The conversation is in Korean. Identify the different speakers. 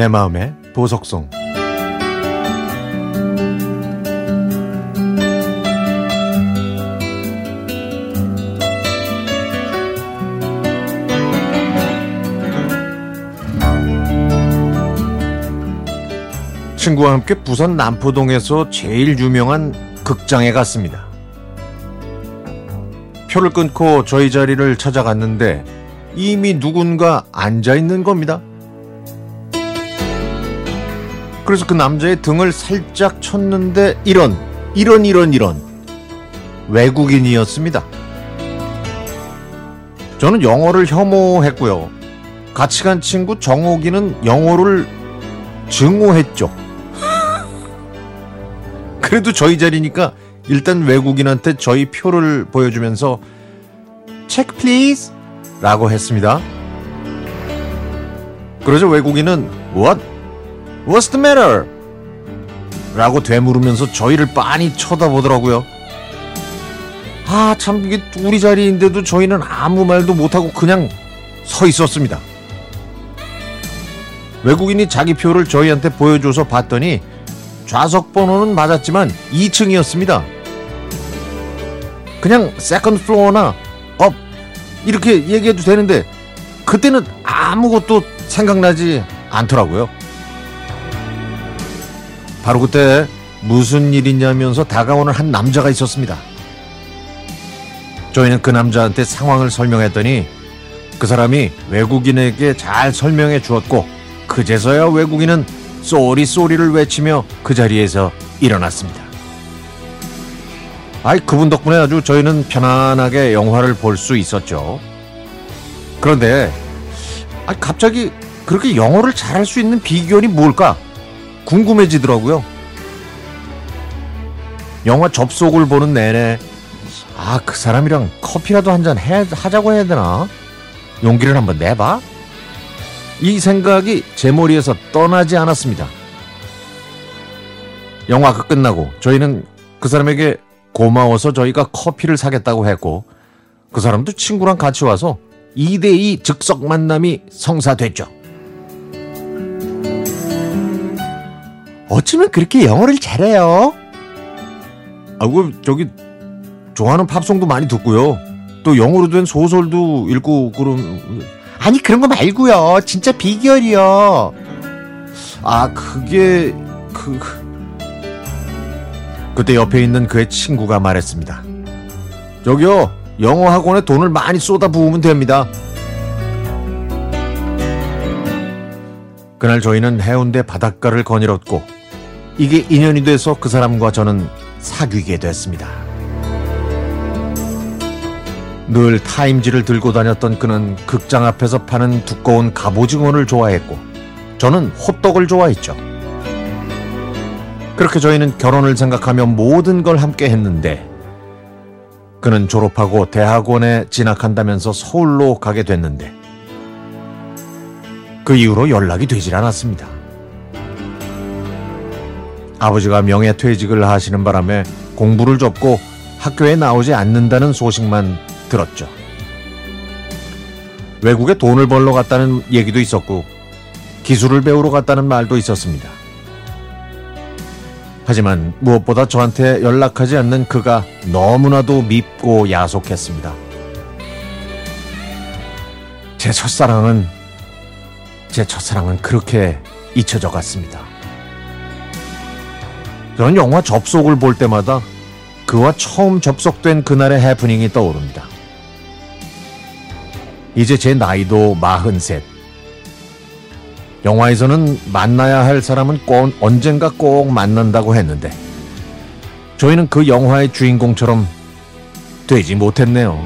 Speaker 1: 내 마음의 보석송 친구와 함께 부산 남포동에서 제일 유명한 극장에 갔습니다. 표를 끊고 저희 자리를 찾아갔는데 이미 누군가 앉아 있는 겁니다. 그래서 그 남자의 등을 살짝 쳤는데 이런, 이런, 이런, 이런. 외국인이었습니다. 저는 영어를 혐오했고요. 같이 간 친구 정옥이는 영어를 증오했죠. 그래도 저희 자리니까 일단 외국인한테 저희 표를 보여주면서 Check please 라고 했습니다. 그러자 외국인은 What? What's the matter? 라고 되물으면서 저희를 빤히 쳐다보더라고요. 아, 참, 이게 우리 자리인데도 저희는 아무 말도 못하고 그냥 서 있었습니다. 외국인이 자기 표를 저희한테 보여줘서 봤더니 좌석 번호는 맞았지만 2층이었습니다. 그냥 second floor나 up 이렇게 얘기해도 되는데 그때는 아무것도 생각나지 않더라고요. 바로 그때 무슨 일이냐면서 다가오는 한 남자가 있었습니다. 저희는 그 남자한테 상황을 설명했더니 그 사람이 외국인에게 잘 설명해 주었고 그제서야 외국인은 sorry sorry를 외치며 그 자리에서 일어났습니다. 아이 그분 덕분에 아주 저희는 편안하게 영화를 볼 수 있었죠. 그런데 아 갑자기 그렇게 영어를 잘할 수 있는 비결이 뭘까 궁금해지더라고요. 영화 접속을 보는 내내 아 그 사람이랑 커피라도 한 잔 하자고 해야 되나 용기를 한번 내봐. 이 생각이 제 머리에서 떠나지 않았습니다. 영화가 끝나고 저희는 그 사람에게 고마워서 저희가 커피를 사겠다고 했고 그 사람도 친구랑 같이 와서 2대2 즉석 만남이 성사됐죠. 어쩌면 그렇게 영어를 잘해요? 아이고 저기 좋아하는 팝송도 많이 듣고요. 또 영어로 된 소설도 읽고 그럼 아니 그런 거 말고요. 진짜 비결이요. 아 그게 그 그때 옆에 있는 그의 친구가 말했습니다. 저기요 영어 학원에 돈을 많이 쏟아 부으면 됩니다. 그날 저희는 해운대 바닷가를 거닐었고 이게 인연이 돼서 그 사람과 저는 사귀게 됐습니다. 늘 타임지를 들고 다녔던 그는 극장 앞에서 파는 두꺼운 갑오징어를 좋아했고 저는 호떡을 좋아했죠. 그렇게 저희는 결혼을 생각하며 모든 걸 함께 했는데 그는 졸업하고 대학원에 진학한다면서 서울로 가게 됐는데 그 이후로 연락이 되질 않았습니다. 아버지가 명예퇴직을 하시는 바람에 공부를 접고 학교에 나오지 않는다는 소식만 들었죠. 외국에 돈을 벌러 갔다는 얘기도 있었고 기술을 배우러 갔다는 말도 있었습니다. 하지만 무엇보다 저한테 연락하지 않는 그가 너무나도 밉고 야속했습니다. 제 첫사랑은 제 첫사랑은 그렇게 잊혀져 갔습니다. 저는 영화 접속을 볼 때마다 그와 처음 접속된 그날의 해프닝이 떠오릅니다. 이제 제 나이도 마흔셋. 영화에서는 만나야 할 사람은 꼭 언젠가 꼭 만난다고 했는데 저희는 그 영화의 주인공처럼 되지 못했네요.